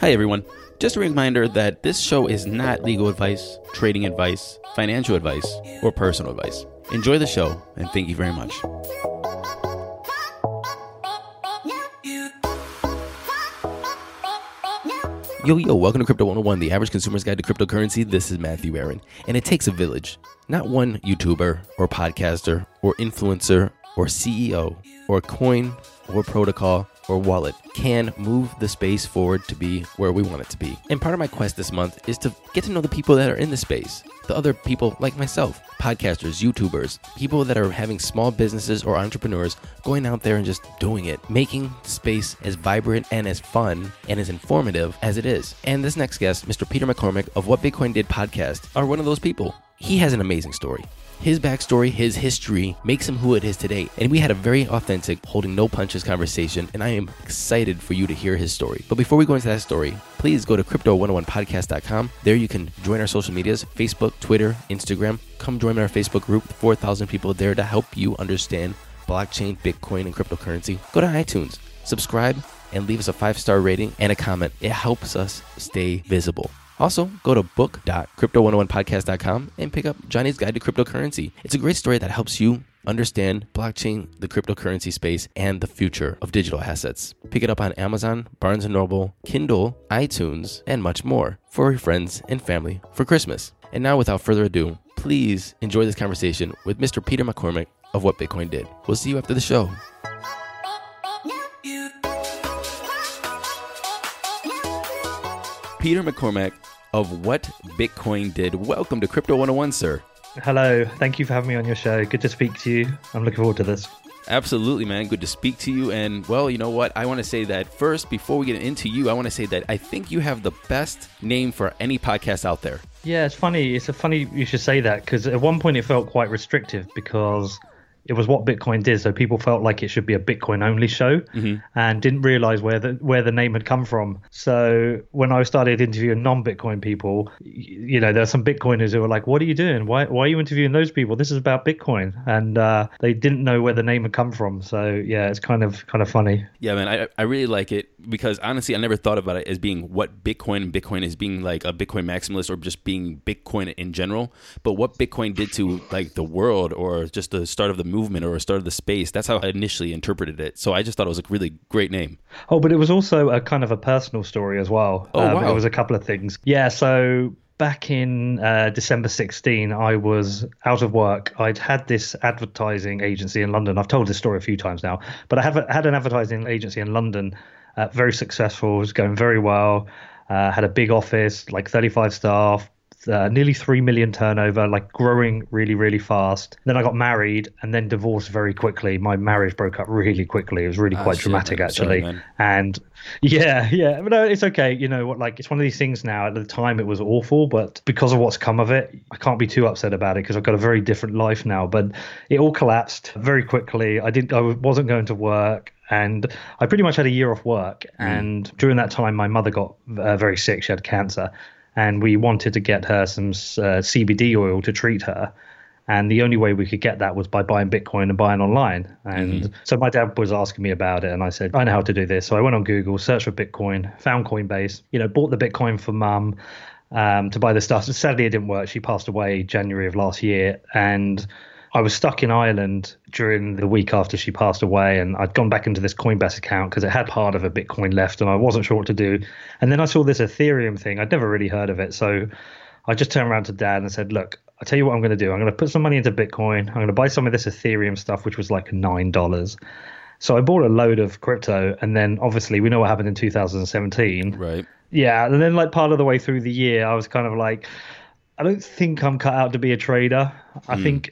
Hi, everyone. Just a reminder that this show is not legal advice, trading advice, financial advice, or personal advice. Enjoy the show, and thank you very much. Yo, yo, welcome to Crypto 101, the average consumer's guide to cryptocurrency. This is Matthew Aaron, and it takes a village. Not one YouTuber or podcaster or influencer or CEO or coin or protocol or wallet can move the space forward to be where we want it to be. And part of my quest this month is to get to know the people that are in the space, the other people like myself, podcasters, YouTubers, people that are having small businesses or entrepreneurs going out there and just doing it, making space as vibrant and as fun and as informative as it is. And this next guest, Mr. Peter McCormack of What Bitcoin Did podcast, are one of those people. He has an amazing story. His backstory, his history makes him who it is today. And we had a very authentic, holding no punches conversation, and I am excited for you to hear his story. But before we go into that story, please go to crypto101podcast.com. There you can join our social medias Facebook, Twitter, Instagram. Come join our Facebook group, 4,000 people there to help you understand blockchain, Bitcoin, and cryptocurrency. Go to iTunes, subscribe, and leave us a five star rating and a comment. It helps us stay visible. Also, go to book.crypto101podcast.com and pick up Johnny's Guide to Cryptocurrency. It's a great story that helps you understand blockchain, the cryptocurrency space, and the future of digital assets. Pick it up on Amazon, Barnes & Noble, Kindle, iTunes, and much more for your friends and family for Christmas. And now, without further ado, please enjoy this conversation with Mr. Peter McCormack of What Bitcoin Did. We'll see you after the show. Peter McCormack of What Bitcoin Did. Welcome to Crypto 101, sir. Hello. Thank you for having me on your show. Good to speak to you. I'm looking forward to this. Absolutely, man. Good to speak to you. And, well, you know what? I want to say that first, before we get into you, I want to say that I think you have the best name for any podcast out there. Yeah, it's funny. It's a funny you should say that because at one point it felt quite restrictive because it was what Bitcoin did. So people felt like it should be a Bitcoin only show mm-hmm. and didn't realize where the where the name had come from. So when I started interviewing non-Bitcoin people, you know, there are some Bitcoiners who were like, "What are you doing? Why why are you interviewing those people? This is about Bitcoin." And uh, they didn't know where the name had come from. So yeah, it's kind of kind of funny. Yeah, man, I I really like it because honestly, I never thought about it as being what Bitcoin and Bitcoin is being like a Bitcoin maximalist or just being Bitcoin in general. But what Bitcoin did to like the world or just the start of the movement movement or a start of the space. That's how I initially interpreted it. So I just thought it was a really great name. Oh, but it was also a kind of a personal story as well. Oh, um, wow. It was a couple of things. Yeah, so back in uh, December 16, I was out of work. I'd had this advertising agency in London. I've told this story a few times now, but I have had an advertising agency in London, uh, very successful, was going very well. Uh, had a big office, like 35 staff, uh, nearly 3 million turnover, like growing really, really fast. Then I got married and then divorced very quickly. My marriage broke up really quickly. It was really ah, quite shit, dramatic, man. actually. Sorry, and yeah, yeah, but no, it's okay. You know what? Like, it's one of these things now. At the time, it was awful, but because of what's come of it, I can't be too upset about it because I've got a very different life now. But it all collapsed very quickly. I didn't, I wasn't going to work and I pretty much had a year off work. Mm. And during that time, my mother got uh, very sick; she had cancer, and we wanted to get her some uh, CBD oil to treat her. And the only way we could get that was by buying Bitcoin and buying online. And mm-hmm. so my dad was asking me about it, and I said, I know how to do this. So I went on Google, searched for Bitcoin, found Coinbase, you know, bought the Bitcoin for mum um, to buy the stuff. Sadly, it didn't work. She passed away January of last year. And I was stuck in Ireland during the week after she passed away, and I'd gone back into this Coinbase account because it had part of a Bitcoin left, and I wasn't sure what to do. And then I saw this Ethereum thing. I'd never really heard of it, so I just turned around to Dad and said, "Look, I'll tell you what I'm going to do. I'm going to put some money into Bitcoin. I'm going to buy some of this Ethereum stuff, which was like nine dollars." So I bought a load of crypto, and then obviously we know what happened in 2017. Right. Yeah, and then like part of the way through the year, I was kind of like, I don't think I'm cut out to be a trader. I mm. think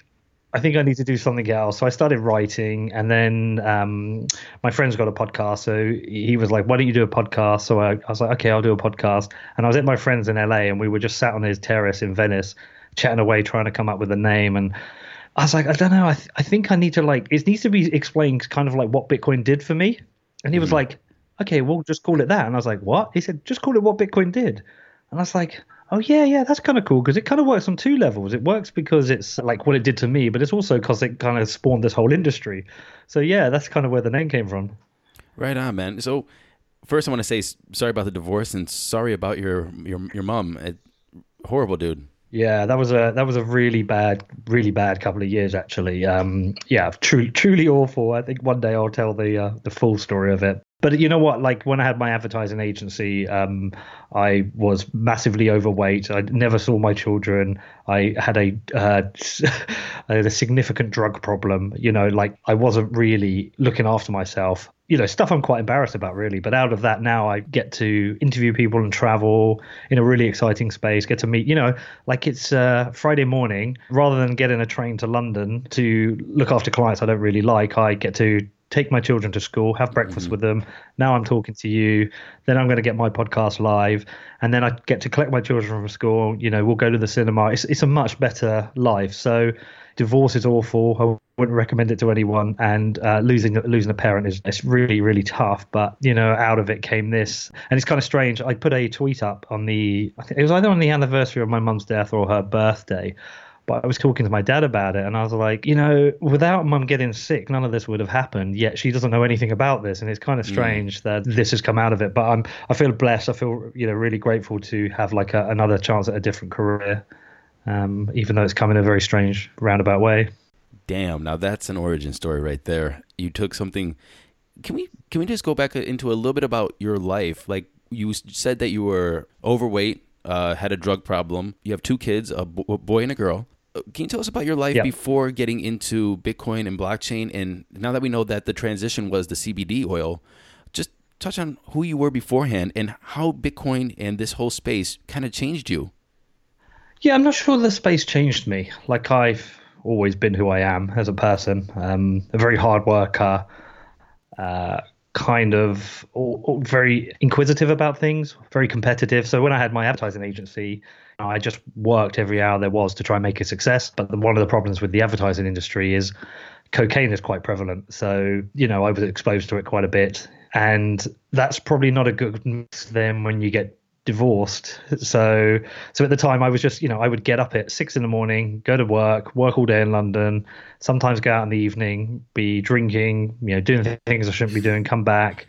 I think I need to do something else. So I started writing, and then um, my friend's got a podcast. So he was like, "Why don't you do a podcast?" So I, I, was like, "Okay, I'll do a podcast." And I was at my friend's in LA, and we were just sat on his terrace in Venice, chatting away, trying to come up with a name. And I was like, "I don't know. I, th- I think I need to like it needs to be explained, kind of like what Bitcoin did for me." And he was mm-hmm. like, "Okay, we'll just call it that." And I was like, "What?" He said, "Just call it what Bitcoin did." And I was like, oh yeah, yeah, that's kind of cool because it kind of works on two levels. It works because it's like what it did to me, but it's also because it kind of spawned this whole industry. So yeah, that's kind of where the name came from. Right on, man. So first, I want to say sorry about the divorce and sorry about your your your mom. It, horrible, dude. Yeah, that was a that was a really bad, really bad couple of years actually. Um, yeah, truly, truly awful. I think one day I'll tell the uh, the full story of it. But you know what? Like when I had my advertising agency, um, I was massively overweight. I never saw my children. I had a uh, a significant drug problem. You know, like I wasn't really looking after myself. You know, stuff I'm quite embarrassed about, really. But out of that, now I get to interview people and travel in a really exciting space. Get to meet, you know, like it's uh, Friday morning. Rather than getting a train to London to look after clients I don't really like, I get to take my children to school, have breakfast mm-hmm. with them. Now I'm talking to you. Then I'm going to get my podcast live, and then I get to collect my children from school. You know, we'll go to the cinema. It's it's a much better life. So, divorce is awful. I wouldn't recommend it to anyone. And uh, losing losing a parent is it's really really tough. But you know, out of it came this, and it's kind of strange. I put a tweet up on the I think it was either on the anniversary of my mum's death or her birthday but I was talking to my dad about it, and I was like, you know, without mum getting sick, none of this would have happened. Yet she doesn't know anything about this, and it's kind of mm. strange mm. that this has come out of it. But I'm, I feel blessed. I feel, you know, really grateful to have like a, another chance at a different career, um, even though it's come in a very strange roundabout way. Damn! Now that's an origin story right there. You took something. Can we can we just go back into a little bit about your life? Like you said that you were overweight, uh, had a drug problem. You have two kids, a boy and a girl can you tell us about your life before getting into Bitcoin and blockchain? And now that we know that the transition was the CBD oil, just touch on who you were beforehand and how Bitcoin and this whole space kind of changed you. Yeah, I'm not sure the space changed me. Like I've always been who I am as a person, um, a very hard worker, uh, kind of very inquisitive about things, very competitive. So when I had my advertising agency, I just worked every hour there was to try and make a success. But the, one of the problems with the advertising industry is cocaine is quite prevalent. So, you know, I was exposed to it quite a bit. And that's probably not a good mix then when you get divorced. So so at the time I was just, you know, I would get up at six in the morning, go to work, work all day in London, sometimes go out in the evening, be drinking, you know, doing things I shouldn't be doing, come back.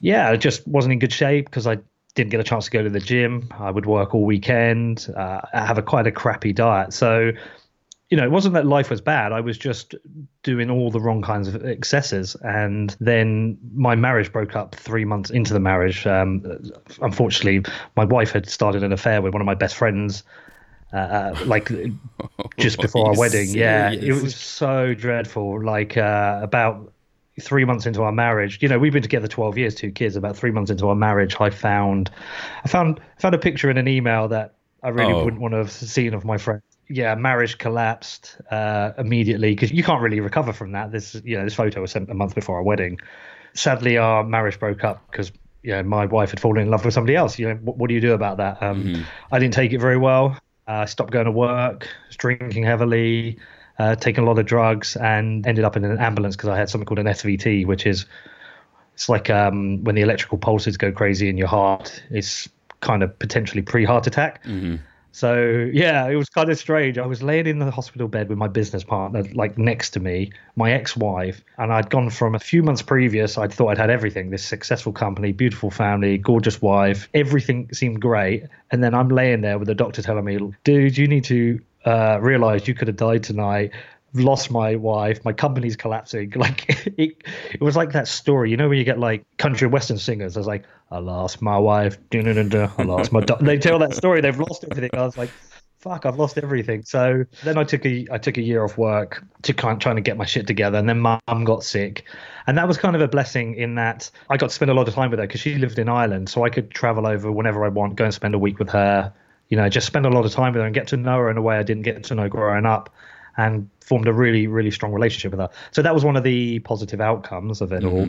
Yeah, I just wasn't in good shape because I didn't get a chance to go to the gym. I would work all weekend. Uh, have a quite a crappy diet. So, you know, it wasn't that life was bad. I was just doing all the wrong kinds of excesses. And then my marriage broke up three months into the marriage. Um, unfortunately, my wife had started an affair with one of my best friends. Uh, uh like just before our wedding, serious? yeah, it was so dreadful. Like uh, about three months into our marriage, you know, we've been together 12 years, two kids. About three months into our marriage, I found, I found, found a picture in an email that I really oh. wouldn't want to have seen of my friend. Yeah, marriage collapsed uh, immediately because you can't really recover from that. This, you know, this photo was sent a month before our wedding. Sadly, our marriage broke up because you know my wife had fallen in love with somebody else. You know, what, what do you do about that? Um, mm-hmm. I didn't take it very well. I uh, stopped going to work, drinking heavily uh, taken a lot of drugs, and ended up in an ambulance because I had something called an SVT, which is it's like um, when the electrical pulses go crazy in your heart. It's kind of potentially pre-heart attack. Mm-hmm. So yeah, it was kind of strange. I was laying in the hospital bed with my business partner, like next to me, my ex-wife, and I'd gone from a few months previous. I'd thought I'd had everything: this successful company, beautiful family, gorgeous wife. Everything seemed great, and then I'm laying there with the doctor telling me, "Dude, you need to uh, you could have died tonight lost my wife my company's collapsing. Like it, it was like that story you know when you get like country western singers i was like i lost my wife i lost my they tell that story they've lost everything. I was like fuck i've lost everything. So then i took a i took a year off work to kind of trying to get my shit together and then mum got sick. And that was kind of a blessing in that i got to spend a lot of time with her because she lived in ireland so i could travel over whenever i want go and spend a week with her you know, just spend a lot of time with her and get to know her in a way I didn't get to know growing up and formed a really, really strong relationship with her. So that was one of the positive outcomes of it mm-hmm. all.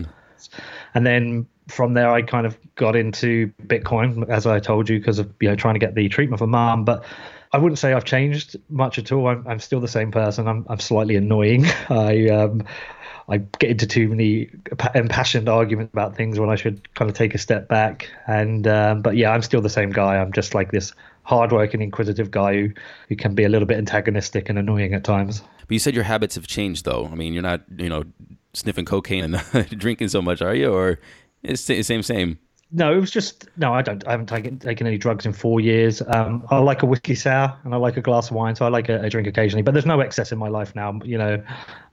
And then from there, I kind of got into Bitcoin, as I told you, because of you know trying to get the treatment for mom. But I wouldn't say I've changed much at all. I'm, I'm still the same person. I'm, I'm slightly annoying. I um, I get into too many impassioned arguments about things when I should kind of take a step back. And um, but yeah, I'm still the same guy. I'm just like this hardworking, inquisitive guy who, who can be a little bit antagonistic and annoying at times. But you said your habits have changed, though. I mean, you're not, you know, sniffing cocaine and drinking so much, are you? Or it's the same, same? no, it was just no. I don't. I haven't taken taken any drugs in four years. Um, I like a whiskey sour and I like a glass of wine, so I like a, a drink occasionally. But there's no excess in my life now. You know,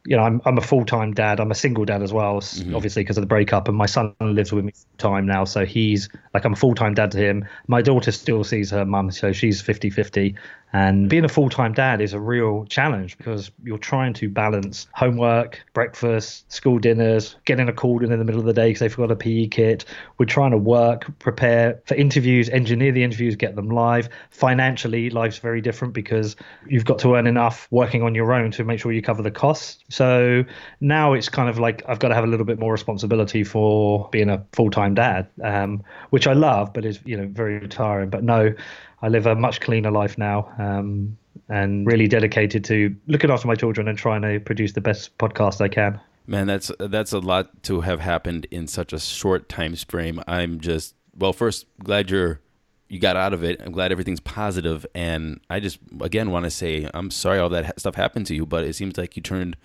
you know, I'm I'm a full time dad. I'm a single dad as well, mm-hmm. obviously because of the breakup. And my son lives with me full time now, so he's like I'm a full time dad to him. My daughter still sees her mum, so she's 50-50. And being a full time dad is a real challenge because you're trying to balance homework, breakfast, school dinners, getting a call in in the middle of the day because they forgot a PE kit. We're trying to work, prepare for interviews, engineer the interviews, get them live. Financially, life's very different because you've got to earn enough working on your own to make sure you cover the costs. So now it's kind of like I've got to have a little bit more responsibility for being a full time dad, um, which I love, but is you know very tiring. But no, I live a much cleaner life now. Um, and really dedicated to looking after my children and trying to produce the best podcast I can. Man, that's that's a lot to have happened in such a short time frame. I'm just well, first glad you're you got out of it. I'm glad everything's positive, and I just again want to say I'm sorry all that stuff happened to you, but it seems like you turned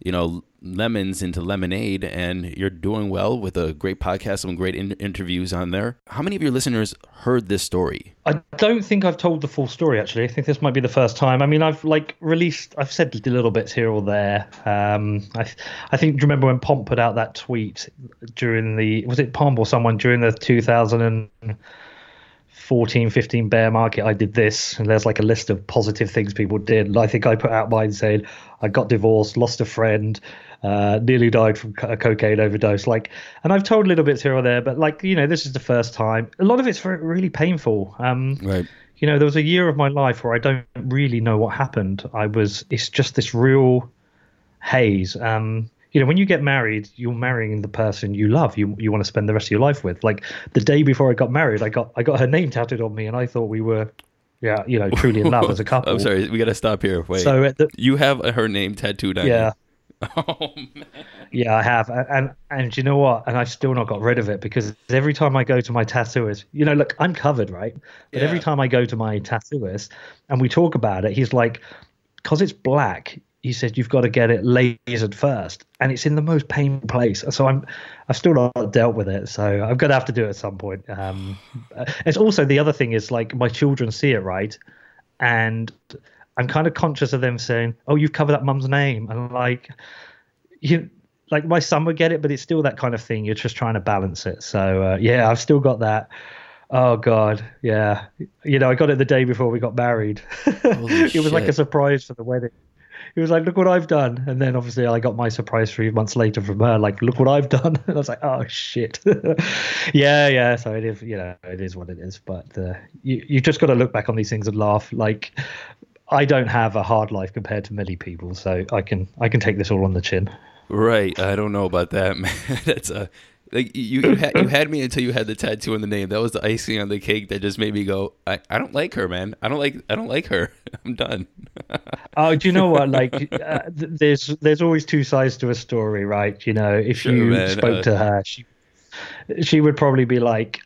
you know lemons into lemonade and you're doing well with a great podcast some great in- interviews on there. How many of your listeners heard this story? I don't think i've told the full story actually. I think this might be the first time. I mean i've like released i've said little bits here or there. Um i i think do you remember when pomp put out that tweet during the was it pomp or someone during the 2000 and 14, 15 bear market, I did this. And there's like a list of positive things people did. I think I put out mine saying, I got divorced, lost a friend, uh, nearly died from a cocaine overdose. Like, and I've told little bits here or there, but like, you know, this is the first time. A lot of it's really painful. Um, right. You know, there was a year of my life where I don't really know what happened. I was, it's just this real haze. Um, you know when you get married you're marrying the person you love you you want to spend the rest of your life with. Like the day before i got married i got i got her name tattooed on me and i thought we were yeah you know truly in love as a couple. i'm sorry we gotta stop here. Wait. So the, you have her name tattooed on yeah. You. oh man. Yeah i have. And and you know what? And i've still not got rid of it because every time i go to my tattooist you know look i'm covered right? But yeah. every time i go to my tattooist and we talk about it he's like because it's black he said you've got to get it lasered first, and it's in the most painful place. So I'm, I've still not dealt with it. So I'm gonna have to do it at some point. Um, it's also the other thing is like my children see it right, and I'm kind of conscious of them saying, "Oh, you've covered up mum's name," and like, you, like my son would get it, but it's still that kind of thing. You're just trying to balance it. So uh, yeah, I've still got that. Oh God, yeah. You know, I got it the day before we got married. it was shit. like a surprise for the wedding he was like, "Look what I've done," and then obviously I got my surprise three months later from her, like, "Look what I've done," and I was like, "Oh shit." yeah, yeah. So it is, you know, it is what it is. But uh, you you just got to look back on these things and laugh. Like, I don't have a hard life compared to many people, so I can I can take this all on the chin. Right. I don't know about that, man. That's a like you you had, you had me until you had the tattoo on the name. That was the icing on the cake that just made me go. I, I don't like her, man. I don't like I don't like her. I'm done. oh, do you know what? Like, uh, there's there's always two sides to a story, right? You know, if sure, you man. spoke uh, to her, she she would probably be like,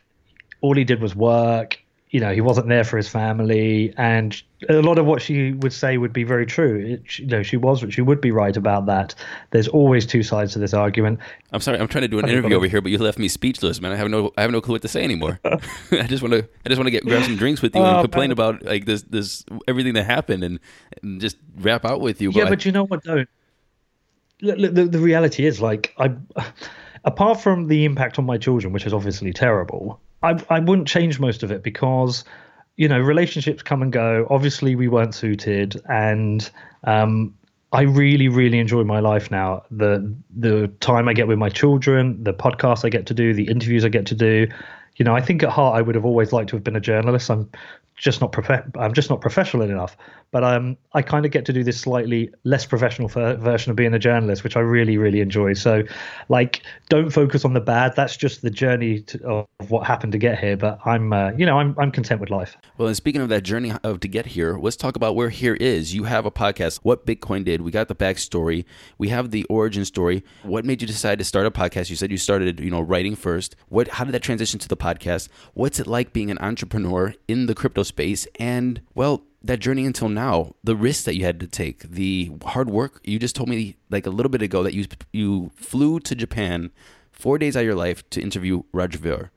all he did was work you know he wasn't there for his family and a lot of what she would say would be very true. It, you know she was she would be right about that. There's always two sides to this argument. I'm sorry i'm trying to do an interview over here but you left me speechless man. I have no i have no clue what to say anymore. I just want to i just want to get grab some drinks with you and oh, complain man. about like this this everything that happened and, and just wrap out with you yeah but, but you know what don't the, the, the reality is like i apart from the impact on my children which is obviously terrible I I wouldn't change most of it because you know relationships come and go. Obviously, we weren't suited, and um, I really really enjoy my life now. The the time I get with my children, the podcasts I get to do, the interviews I get to do. You know, I think at heart I would have always liked to have been a journalist. I'm just not prof- I'm just not professional enough. But um, I kind of get to do this slightly less professional version of being a journalist, which I really, really enjoy. So, like, don't focus on the bad. That's just the journey to, of what happened to get here. But I'm, uh, you know, I'm, I'm content with life. Well, and speaking of that journey of to get here, let's talk about where here is. You have a podcast, What Bitcoin Did. We got the backstory. We have the origin story. What made you decide to start a podcast? You said you started, you know, writing first. What? How did that transition to the podcast? What's it like being an entrepreneur in the crypto space? And well, that journey until now, the risks that you had to take, the hard work. You just told me like a little bit ago that you you flew to Japan four days out of your life to interview Ver.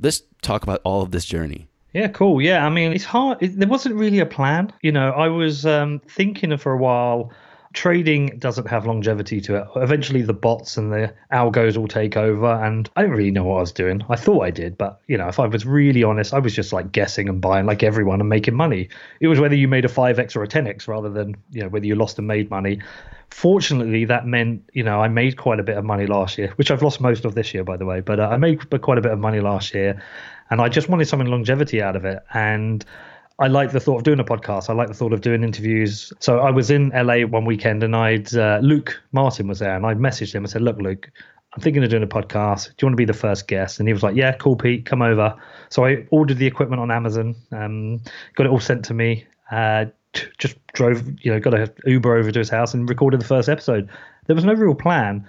let's talk about all of this journey. Yeah, cool. Yeah, I mean, it's hard. It, there wasn't really a plan. You know, I was um, thinking for a while trading doesn't have longevity to it. Eventually, the bots and the algos will take over, and I didn't really know what I was doing. I thought I did, but you know, if I was really honest, I was just like guessing and buying like everyone and making money. It was whether you made a five x or a ten x rather than you know whether you lost and made money. Fortunately, that meant you know I made quite a bit of money last year, which I've lost most of this year, by the way. But uh, I made quite a bit of money last year, and I just wanted something longevity out of it, and I like the thought of doing a podcast. I like the thought of doing interviews. So I was in LA one weekend and I'd uh, Luke Martin was there and I messaged him. I said, "Look, Luke, I'm thinking of doing a podcast. Do you want to be the first guest?" And he was like, "Yeah, cool, Pete, come over." So I ordered the equipment on Amazon, um, got it all sent to me. Uh, just drove, you know, got a Uber over to his house and recorded the first episode. There was no real plan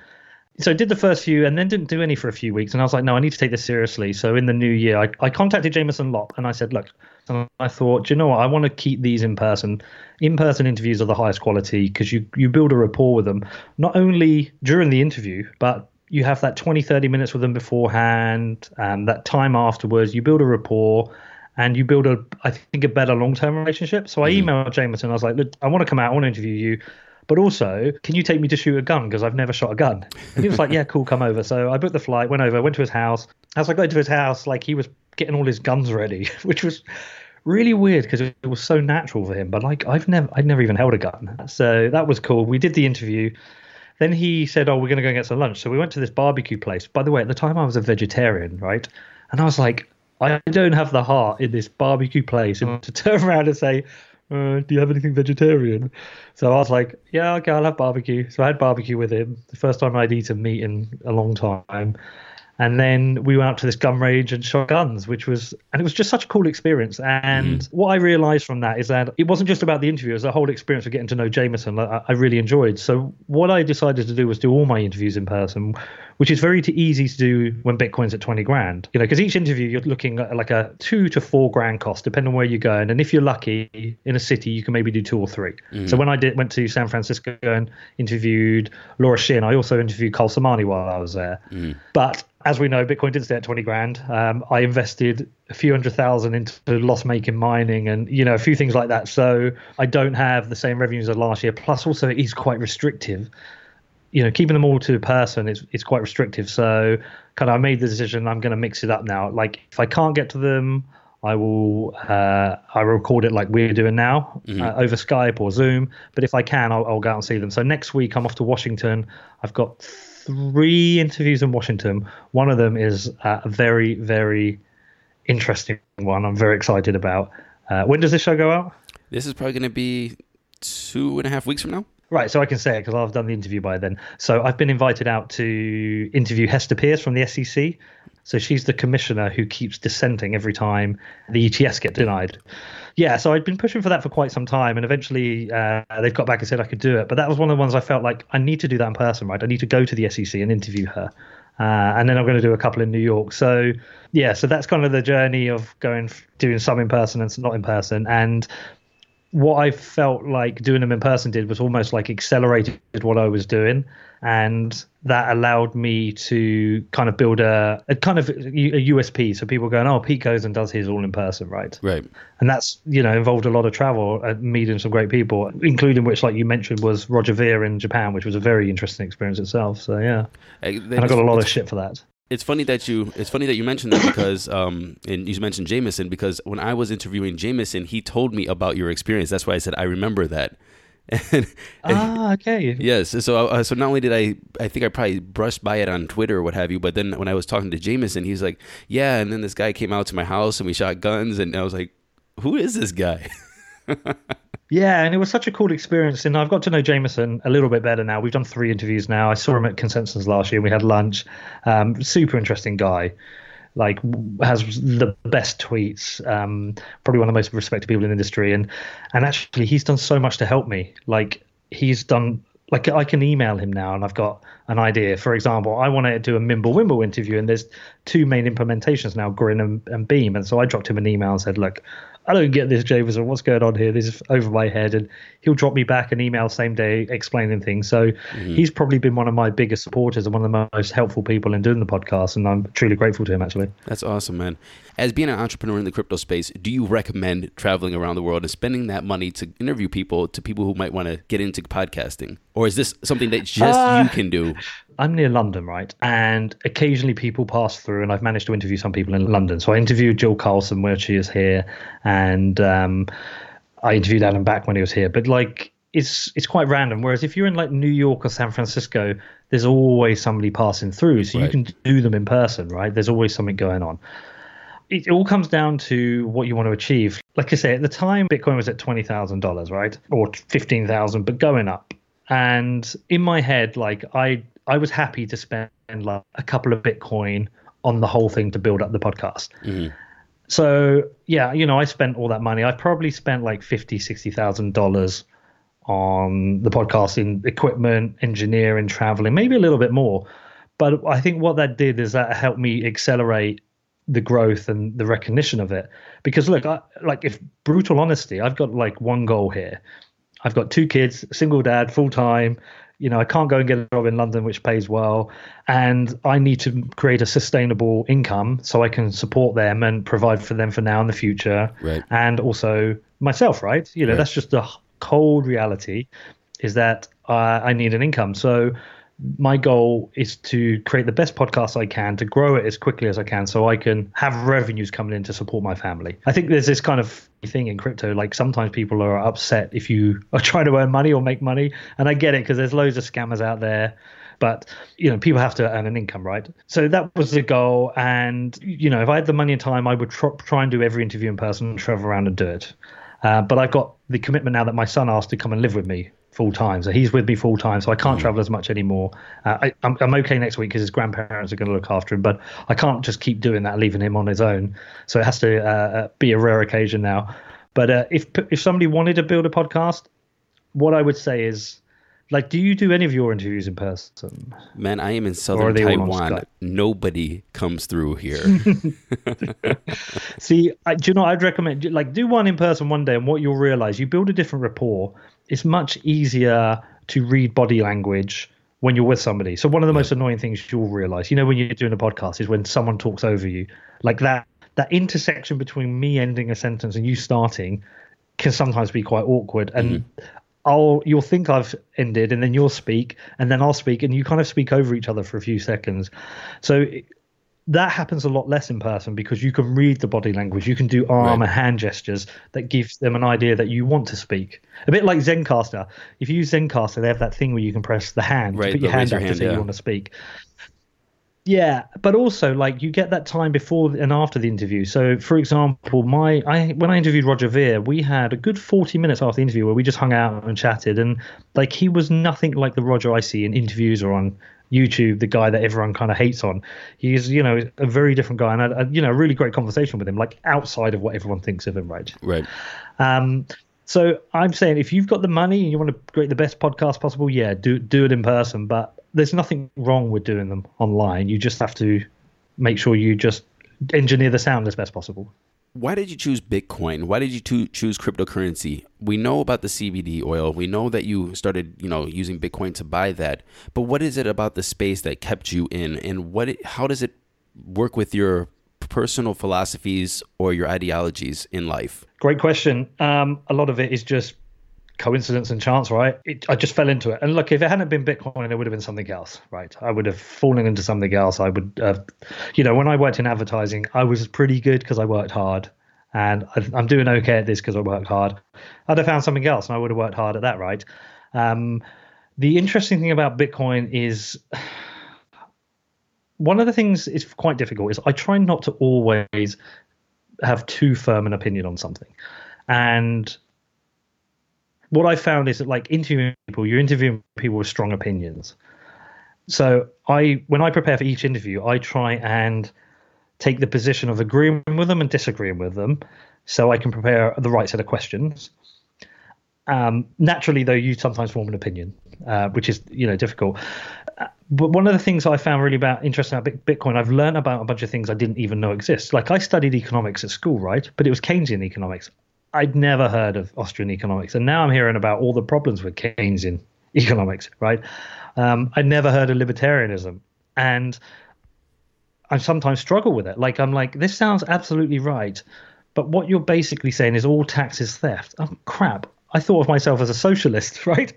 so I did the first few and then didn't do any for a few weeks. And I was like, no, I need to take this seriously. So in the new year, I, I contacted Jameson Lopp and I said, look, and I thought, you know what? I want to keep these in person. In person interviews are the highest quality because you, you build a rapport with them, not only during the interview, but you have that 20, 30 minutes with them beforehand, and that time afterwards. You build a rapport and you build a, I think, a better long term relationship. So I mm. emailed Jameson. I was like, look, I want to come out. I want to interview you. But also, can you take me to shoot a gun? Because I've never shot a gun. And he was like, yeah, cool, come over. So I booked the flight, went over, went to his house. As I got into his house, like he was getting all his guns ready, which was really weird because it was so natural for him. But like I've never I'd never even held a gun, so that was cool. We did the interview. Then he said, "Oh, we're going to go and get some lunch." So we went to this barbecue place. By the way, at the time I was a vegetarian, right? And I was like, I don't have the heart in this barbecue place to turn around and say, uh, "Do you have anything vegetarian?" So I was like, "Yeah, okay, I'll have barbecue." So I had barbecue with him. The first time I'd eaten meat in a long time. And then we went out to this gun range and shot guns, which was, and it was just such a cool experience. And mm. what I realized from that is that it wasn't just about the interview, it was the whole experience of getting to know Jameson. I, I really enjoyed. So what I decided to do was do all my interviews in person, which is very easy to do when Bitcoin's at 20 grand. You know, because each interview you're looking at like a two to four grand cost, depending on where you're going. And if you're lucky in a city, you can maybe do two or three. Mm. So when I did went to San Francisco and interviewed Laura Shin, I also interviewed Kyle Samani while I was there. Mm. But as we know, Bitcoin did stay at 20 grand. Um, I invested a few hundred thousand into loss making mining and, you know, a few things like that. So I don't have the same revenues as last year. Plus, also, it is quite restrictive. You know, keeping them all to a person is, is quite restrictive. So, kind of, I made the decision I'm going to mix it up now. Like, if I can't get to them, I will uh, I record it like we're doing now mm-hmm. uh, over Skype or Zoom. But if I can, I'll, I'll, go out and see them. So next week I'm off to Washington. I've got three interviews in Washington. One of them is uh, a very, very interesting one. I'm very excited about. Uh, when does this show go out? This is probably going to be two and a half weeks from now. Right, so I can say it because I've done the interview by then. So I've been invited out to interview Hester Peirce from the SEC. So she's the commissioner who keeps dissenting every time the ETFs get denied yeah, so I'd been pushing for that for quite some time, and eventually uh, they've got back and said I could do it. But that was one of the ones I felt like I need to do that in person, right? I need to go to the SEC and interview her. Uh, and then I'm going to do a couple in New York. So yeah, so that's kind of the journey of going doing some in person and not in person. And what I felt like doing them in person did was almost like accelerated what I was doing and that allowed me to kind of build a, a kind of a, USP. So people going, oh, Pete goes and does his all in person, right? Right. And that's you know involved a lot of travel, and meeting some great people, including which, like you mentioned, was Roger Ver in Japan, which was a very interesting experience itself. So yeah, and I got a lot of shit for that. It's funny that you it's funny that you mentioned that because um and you mentioned Jameson because when I was interviewing Jameson, he told me about your experience. That's why I said I remember that and, ah, okay. Yes. So, uh, so not only did I, I think I probably brushed by it on Twitter or what have you, but then when I was talking to Jameson, he's like, "Yeah," and then this guy came out to my house and we shot guns, and I was like, "Who is this guy?" yeah, and it was such a cool experience, and I've got to know Jameson a little bit better now. We've done three interviews now. I saw him at Consensus last year, we had lunch. Um, super interesting guy like has the best tweets um, probably one of the most respected people in the industry and and actually he's done so much to help me like he's done like I can email him now and I've got an idea. For example, I want to do a Mimble Wimble interview and there's two main implementations now, Grin and, and Beam. And so I dropped him an email and said, look, I don't get this, Jameson. What's going on here? This is over my head. And he'll drop me back an email same day explaining things. So mm-hmm. he's probably been one of my biggest supporters and one of the most helpful people in doing the podcast. And I'm truly grateful to him, actually. That's awesome, man. As being an entrepreneur in the crypto space, do you recommend traveling around the world and spending that money to interview people, to people who might want to get into podcasting? Or is this something that just uh, you can do? I'm near London, right? And occasionally people pass through, and I've managed to interview some people in London. So I interviewed Jill Carlson where she is here, and um, I interviewed Adam Back when he was here. But like, it's it's quite random. Whereas if you're in like New York or San Francisco, there's always somebody passing through, so right. you can do them in person, right? There's always something going on. It, it all comes down to what you want to achieve. Like I say, at the time, Bitcoin was at twenty thousand dollars, right, or fifteen thousand, but going up. And in my head, like I I was happy to spend like a couple of Bitcoin on the whole thing to build up the podcast. Mm-hmm. So yeah, you know, I spent all that money. I probably spent like fifty, sixty thousand dollars on the podcasting equipment, engineering, traveling, maybe a little bit more. But I think what that did is that helped me accelerate the growth and the recognition of it. Because look, I, like if brutal honesty, I've got like one goal here. I've got two kids, single dad, full time you know, I can't go and get a job in London which pays well, and I need to create a sustainable income so I can support them and provide for them for now and the future, right. and also myself. Right? You know, right. that's just the cold reality. Is that uh, I need an income. So my goal is to create the best podcast I can, to grow it as quickly as I can, so I can have revenues coming in to support my family. I think there's this kind of thing in crypto. Like sometimes people are upset if you are trying to earn money or make money, and I get it because there's loads of scammers out there. But you know, people have to earn an income, right? So that was the goal. And you know, if I had the money and time, I would tr- try and do every interview in person, travel around and do it. Uh, but I've got the commitment now that my son asked to come and live with me full time. So he's with me full time. So I can't mm. travel as much anymore. Uh, I, am I'm, I'm okay next week because his grandparents are going to look after him. But I can't just keep doing that, leaving him on his own. So it has to uh, uh, be a rare occasion now. But uh, if if somebody wanted to build a podcast, what I would say is like, do you do any of your interviews in person? Man, I am in southern Taiwan. Nobody comes through here. See, I, do you know? I'd recommend like do one in person one day, and what you'll realize, you build a different rapport. It's much easier to read body language when you're with somebody. So one of the most annoying things you'll realize, you know, when you're doing a podcast, is when someone talks over you, like that. That intersection between me ending a sentence and you starting can sometimes be quite awkward. And mm-hmm. I'll you'll think I've ended and then you'll speak and then I'll speak and you kind of speak over each other for a few seconds. So that happens a lot less in person because you can read the body language. You can do arm right. and hand gestures that gives them an idea that you want to speak. A bit like Zencastr. If you use Zencastr, they have that thing where you can press the hand right, put your hand up to say yeah. you want to speak. Yeah, but also like you get that time before and after the interview. So, for example, my I when I interviewed Roger Ver, we had a good forty minutes after the interview where we just hung out and chatted, and like he was nothing like the Roger I see in interviews or on YouTube, the guy that everyone kind of hates on. He's you know a very different guy, and I, I, you know a really great conversation with him, like outside of what everyone thinks of him, right? Right. Um, so I'm saying if you've got the money and you want to create the best podcast possible, yeah, do do it in person. But there's nothing wrong with doing them online. You just have to make sure you just engineer the sound as best possible. Why did you choose Bitcoin? Why did you choose cryptocurrency? We know about the CBD oil. We know that you started, you know, using Bitcoin to buy that. But what is it about the space that kept you in, and what? It, how does it work with your personal philosophies or your ideologies in life? Great question. Um, a lot of it is just coincidence and chance, right? It, I just fell into it. And look, if it hadn't been Bitcoin, it would have been something else, right? I would have fallen into something else. I would, uh, you know, when I worked in advertising, I was pretty good because I worked hard. And I, am doing okay at this because I worked hard. I'd have found something else and I would have worked hard at that, right? Um, the interesting thing about Bitcoin is one of the things is quite difficult is I try not to always have too firm an opinion on something. And what I found is that like interviewing people, you're interviewing people with strong opinions. So I, when I prepare for each interview, I try and take the position of agreeing with them and disagreeing with them, so I can prepare the right set of questions. Um, naturally, though, you sometimes form an opinion, uh, which is you know difficult. Uh, but one of the things I found really about interesting about Bitcoin, I've learned about a bunch of things I didn't even know exist. Like I studied economics at school, right? But it was Keynesian economics. I'd never heard of Austrian economics, and now I'm hearing about all the problems with Keynesian economics, right? Um, I'd never heard of libertarianism, and I sometimes struggle with it. Like I'm like, this sounds absolutely right, but what you're basically saying is all tax is theft. Oh crap! I thought of myself as a socialist, right?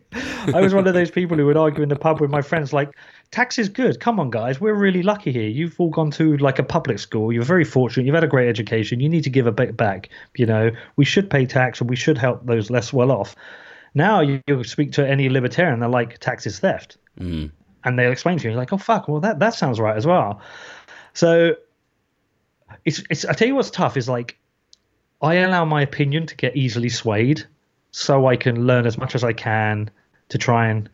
I was one of those people who would argue in the pub with my friends, like, tax is good. Come on, guys, we're really lucky here. You've all gone to like a public school. You're very fortunate. You've had a great education. You need to give a bit back. You know, we should pay tax and we should help those less well off. Now you, you speak to any libertarian, they're like, tax is theft. Mm. And they'll explain to you, like, oh, fuck, well, that, that sounds right as well. So it's, it's, I tell you what's tough is like, I allow my opinion to get easily swayed so I can learn as much as I can to try and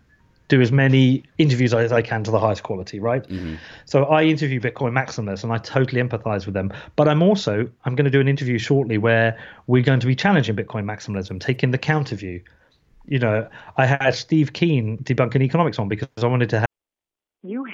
do as many interviews as I can to the highest quality, right? Mm-hmm. So I interview Bitcoin maximalists and I totally empathize with them. But I'm also I'm going to do an interview shortly where we're going to be challenging Bitcoin maximalism, taking the counter view. You know, I had Steve Keen debunking economics on because I wanted to have. You have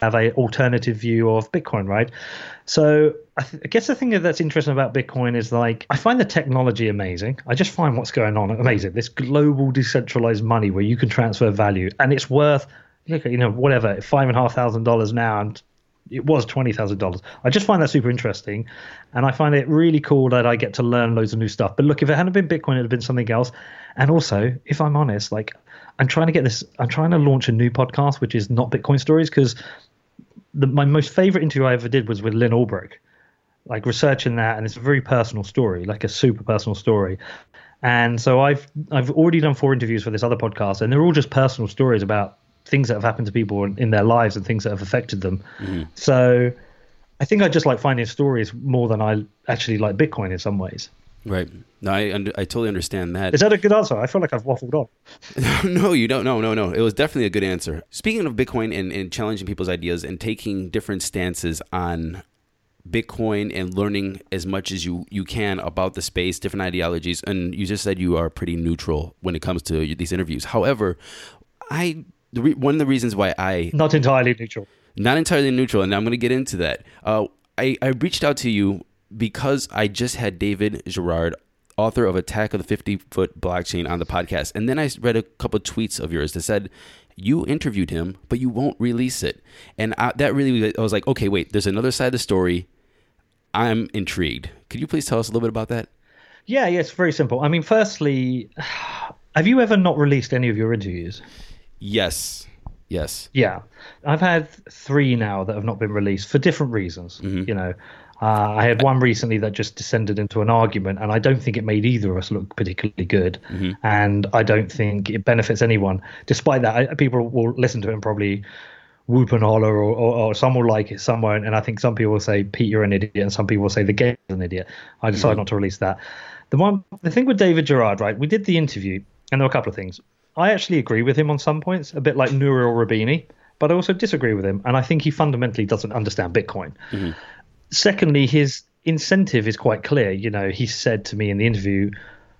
have a alternative view of Bitcoin, right? So I, th- I, guess the thing that's interesting about Bitcoin is like I find the technology amazing. I just find what's going on amazing. This global decentralized money where you can transfer value and it's worth you know whatever five and a half thousand dollars now and it was twenty thousand dollars. I just find that super interesting, and I find it really cool that I get to learn loads of new stuff. But look, if it hadn't been Bitcoin, it'd have been something else. And also, if I'm honest, like I'm trying to get this, I'm trying to launch a new podcast which is not Bitcoin stories because the, my most favorite interview I ever did was with Lyn Ulbricht, like researching that, and it's a very personal story, like a super personal story. And so I've I've already done four interviews for this other podcast, and they're all just personal stories about things that have happened to people in, in their lives and things that have affected them. Mm-hmm. So I think I just like finding stories more than I actually like Bitcoin in some ways. Right. No, I I totally understand that. Is that a good answer? I feel like I've waffled on. no, you don't. No, no, no. It was definitely a good answer. Speaking of Bitcoin and, and challenging people's ideas and taking different stances on Bitcoin and learning as much as you, you can about the space, different ideologies, and you just said you are pretty neutral when it comes to these interviews. However, I the re, one of the reasons why I not entirely neutral, not entirely neutral, and I'm going to get into that. Uh, I I reached out to you because I just had David Gerard, author of Attack of the 50 Foot Blockchain, on the podcast. And then I read a couple of tweets of yours that said, you interviewed him, but you won't release it. And I, that really, I was like, okay, wait, there's another side of the story. I'm intrigued. Could you please tell us a little bit about that? Yeah, yeah, it's very simple. I mean, firstly, have you ever not released any of your interviews? Yes. Yes. Yeah. I've had three now that have not been released for different reasons. Mm-hmm. You know, Uh, I had one recently that just descended into an argument, and I don't think it made either of us look particularly good. Mm-hmm. And I don't think it benefits anyone. Despite that, I, people will listen to it and probably whoop and holler, or, or, or some will like it, some won't. And I think some people will say, Pete, you're an idiot, and some people will say, the game is an idiot. I decided mm-hmm. not to release that. The one, the thing with David Gerard, right? We did the interview, and there were a couple of things. I actually agree with him on some points, a bit like Nouriel Roubini, but I also disagree with him, and I think he fundamentally doesn't understand Bitcoin. Mm-hmm. Secondly, his incentive is quite clear. You know, he said to me in the interview,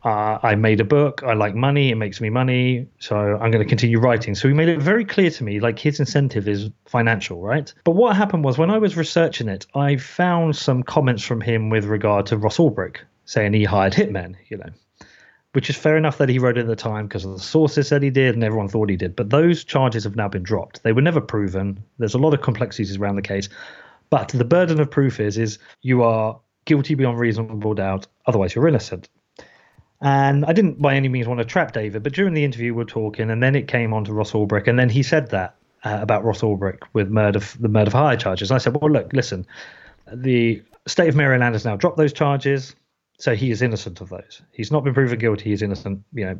uh, I made a book. I like money. It makes me money. So I'm going to continue writing. So he made it very clear to me, like his incentive is financial, right? But what happened was when I was researching it, I found some comments from him with regard to Ross Ulbricht saying he hired hitmen, you know, which is fair enough that he wrote it at the time because the sources said he did and everyone thought he did. But those charges have now been dropped. They were never proven. There's a lot of complexities around the case. But the burden of proof is is you are guilty beyond reasonable doubt, otherwise you're innocent. And I didn't by any means want to trap David, but during the interview we are talking, and then it came on to Ross Ulbricht, and then he said that uh, about Ross Ulbricht with murder, the murder for hire charges. And I said, well, look, listen, the state of Maryland has now dropped those charges, so he is innocent of those. He's not been proven guilty; he's innocent. You know,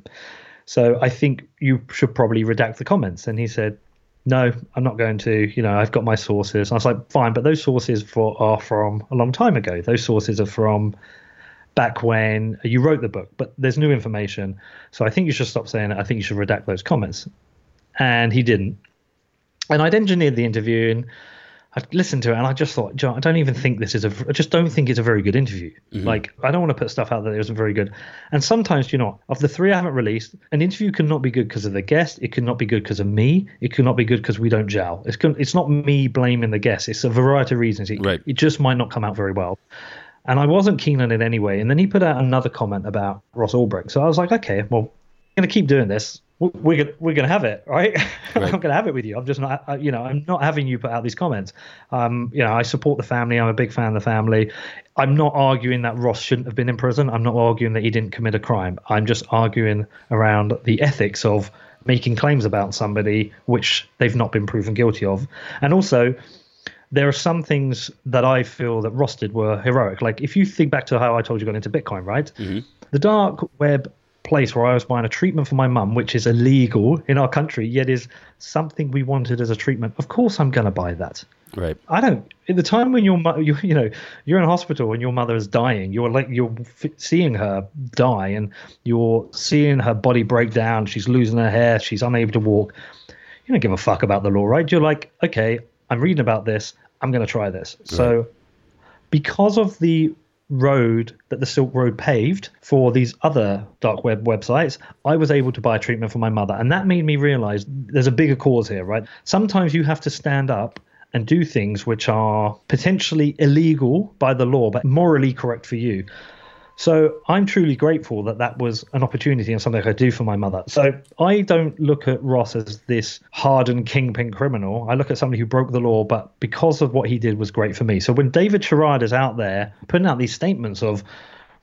so I think you should probably redact the comments. And he said, no, I'm not going to. You know, I've got my sources. I was like, fine, but those sources for are from a long time ago. Those sources are from back when you wrote the book, but there's new information. So I think you should stop saying it. I think you should redact those comments. And he didn't. And I'd engineered the interview and I listened to it and I just thought, John, I don't even think this is a, I just don't think it's a very good interview. Mm-hmm. Like, I don't want to put stuff out there that isn't very good. And sometimes, you know, of the three I haven't released, an interview cannot be good because of the guest. It cannot be good because of me. It cannot be good because we don't gel. It's, con- it's not me blaming the guest. It's a variety of reasons. It, Right. it just might not come out very well. And I wasn't keen on it anyway. And then he put out another comment about Ross Ulbricht. So I was like, okay, well, I'm going to keep doing this. We- We're gonna, we're going to have it, right? I'm Right. going to have it with you. I'm just not, you know, I'm not having you put out these comments. Um, you know, I support the family. I'm a big fan of the family. I'm not arguing that Ross shouldn't have been in prison. I'm not arguing that he didn't commit a crime. I'm just arguing around the ethics of making claims about somebody which they've not been proven guilty of. And also, there are some things that I feel that Ross did were heroic. Like if you think back to how I told you got into Bitcoin, right? The dark web place where I was buying a treatment for my mum, which is illegal in our country, yet is something we wanted as a treatment. Of course, I'm going to buy that. Right. I don't. At the time when your you you know you're in hospital and your mother is dying, you're like you're f- seeing her die and you're seeing her body break down. She's losing her hair. She's unable to walk. You don't give a fuck about the law, right? You're like, okay, I'm reading about this. I'm going to try this. So because of the road that the Silk Road paved for these other dark web websites, I was able to buy treatment for my mother. And that made me realize there's a bigger cause here, right? Sometimes you have to stand up and do things which are potentially illegal by the law, but morally correct for you. So I'm truly grateful that that was an opportunity and something I could do for my mother. So I don't look at Ross as this hardened kingpin criminal. I look at somebody who broke the law, but because of what he did was great for me. So when David Gerard is out there putting out these statements of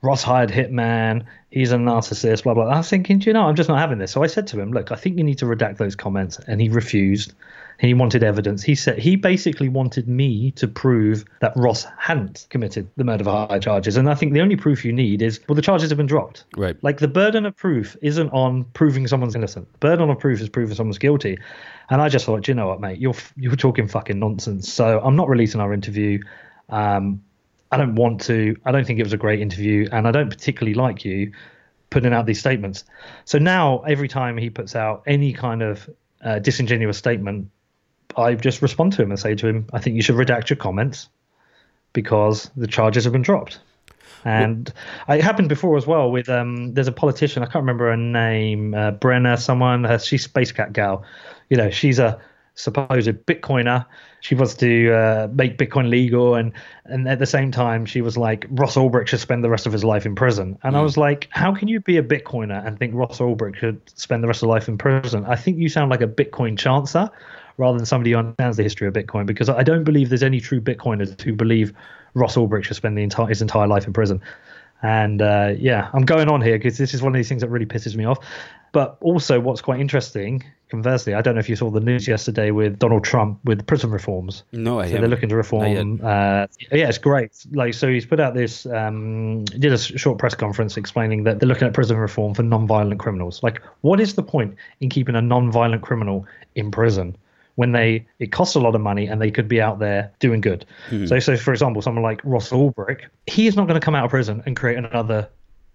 Ross hired hitman, he's a narcissist, blah blah. I was thinking, "Do you know, I'm just not having this. So I said to him, look, I think you need to redact those comments, and he refused. He wanted evidence. He said he basically wanted me to prove that Ross hadn't committed the murder hire charges. And I think the only proof you need is well, the charges have been dropped. Right. Like the burden of proof isn't on proving someone's innocent. The burden of proof is proving someone's guilty. And I just thought, "Do you know what, mate, you're you're talking fucking nonsense. So I'm not releasing our interview. Um, I don't want to. I don't think it was a great interview, and I don't particularly like you putting out these statements. So now, every time he puts out any kind of uh, disingenuous statement, I just respond to him and say to him, "I think you should redact your comments because the charges have been dropped." And it happened before as well with um. There's a politician I can't remember her name, uh, Brenner, someone. She's Space Cat gal. You know, she's a supposed Bitcoiner. She wants to uh, make Bitcoin legal, and and at the same time, she was like Ross Ulbricht should spend the rest of his life in prison. And I was like, how can you be a Bitcoiner and think Ross Ulbricht should spend the rest of life in prison? I think you sound like a Bitcoin chancer rather than somebody who understands the history of Bitcoin, because I don't believe there's any true Bitcoiners who believe Ross Ulbricht should spend the entire his entire life in prison. And uh, yeah, I'm going on here because this is one of these things that really pisses me off. But also, what's quite interesting, conversely, I don't know if you saw the news yesterday with Donald Trump with prison reforms. No, I so haven't. they're looking to reform. Uh, yeah, it's great. Like, so he's put out this, um, did a short press conference explaining that they're looking at prison reform for non-violent criminals. Like, what is the point in keeping a non-violent criminal in prison? When they it costs a lot of money and they could be out there doing good. Hmm. So, so for example, someone like Ross Ulbricht, he is not going to come out of prison and create another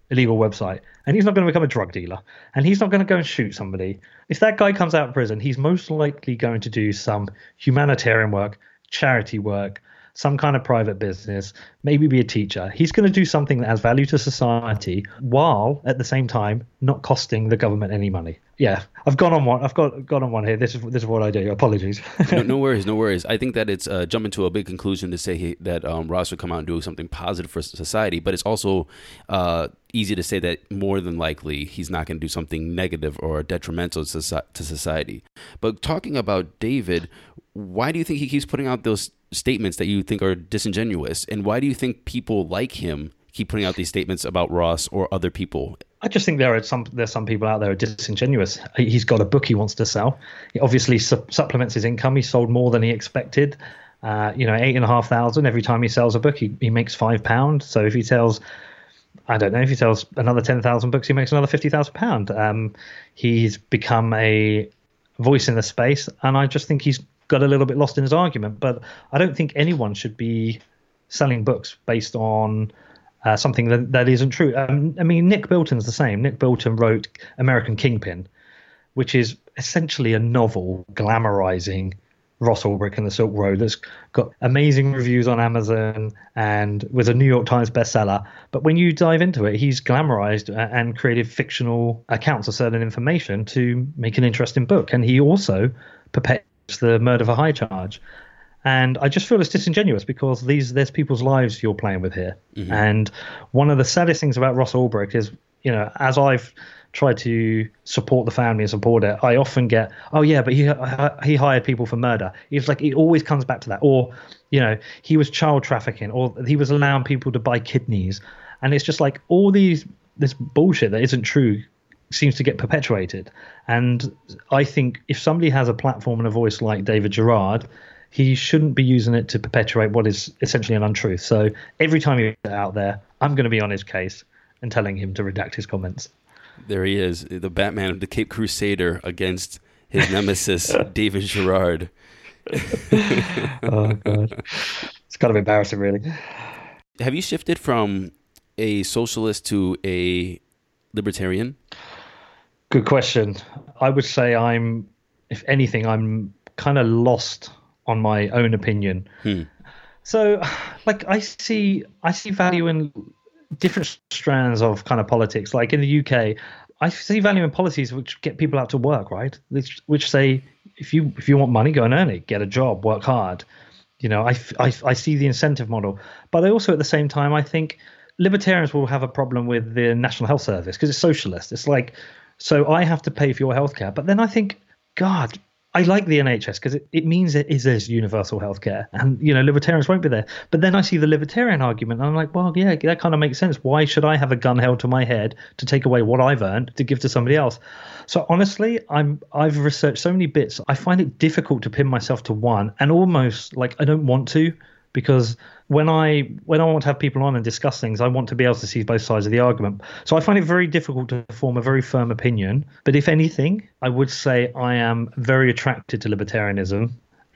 illegal website. And he's not going to become a drug dealer. And he's not going to go and shoot somebody. If that guy comes out of prison he's most likely going to do some humanitarian work charity work some kind of private business maybe be a teacher. He's going to do something that has value to society while at the same time not costing the government any money. Yeah i've gone on one i've got gone on one here. This is this is what i do. Apologies. No, no worries, no worries. I think that it's uh, jumping to a big conclusion to say he, that um, Ross would come out and do something positive for society, but it's also uh, easy to say that more than likely he's not going to do something negative or detrimental to, to society. But talking about David, why do you think he keeps putting out those statements that you think are disingenuous, and why do you think people like him keep putting out these statements about Ross or other people? I just think there are some there's some people out there are disingenuous. He's got a book he wants to sell. He obviously su- supplements his income. He sold more than he expected. Uh, you know, eight and a half thousand every time he sells a book. He he makes five pound. So if he sells, I don't know, if he sells another ten thousand books, he makes another fifty thousand pound. Um, he's become a voice in the space, and I just think he's got a little bit lost in his argument. But I don't think anyone should be selling books based on uh, something that, that isn't true. Um, I mean, Nick Bilton's the same. Nick Bilton wrote American Kingpin, which is essentially a novel glamorizing Ross Ulbricht and the Silk Road that's got amazing reviews on Amazon and was a New York Times bestseller. But when you dive into it, he's glamorized and created fictional accounts of certain information to make an interesting book. And he also perpetuates the murder for high charge. And I just feel it's disingenuous because these there's people's lives you're playing with here. Mm-hmm. And one of the saddest things about Ross Ulbricht is, you know, as I've tried to support the family and support it, I often get, oh yeah, but he uh, he hired people for murder. It's like it always comes back to that. Or, you know, he was child trafficking, or he was allowing people to buy kidneys, and it's just like all these this bullshit that isn't true seems to get perpetuated. And I think if somebody has a platform and a voice like David Gerard, he shouldn't be using it to perpetuate what is essentially an untruth. So every time he put it out there, I'm going to be on his case and telling him to redact his comments. There he is, the Batman, the Cape Crusader against his nemesis, David Gerard. Oh god, it's kind of embarrassing, really. Have you shifted from a socialist to a libertarian? Good question. I would say I'm, if anything, I'm kind of lost on my own opinion. Hmm. So, like, I see, I see value in different strands of kind of politics. Like in the UK, I see value in policies which get people out to work, right? Which, which say, if you if you want money, go and earn it, get a job, work hard. You know, I, I, I see the incentive model, but I also at the same time I think libertarians will have a problem with the National Health Service because it's socialist. It's like, so I have to pay for your healthcare, but then I think, God, I like the NHS because it, it means it is there's universal healthcare, and you know libertarians won't be there. But then I see the libertarian argument, and I'm like, well, yeah, that kind of makes sense. Why should I have a gun held to my head to take away what I've earned to give to somebody else? So honestly, I'm I've researched so many bits. I find it difficult to pin myself to one, and almost like I don't want to because when I when I want to have people on and discuss things, I want to be able to see both sides of the argument. So I find it very difficult to form a very firm opinion. But if anything, I would say I am very attracted to libertarianism,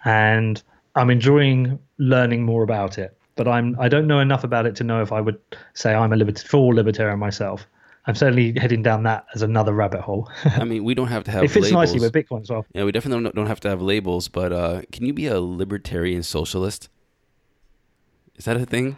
and I'm enjoying learning more about it. But I'm I don't know enough about it to know if I would say I'm a libert- full libertarian myself. I'm certainly heading down that as another rabbit hole. I mean, we don't have to have it fits labels. nicely with Bitcoin as well. Yeah, we definitely don't, don't have to have labels, but uh, can you be a libertarian socialist? Is that a thing?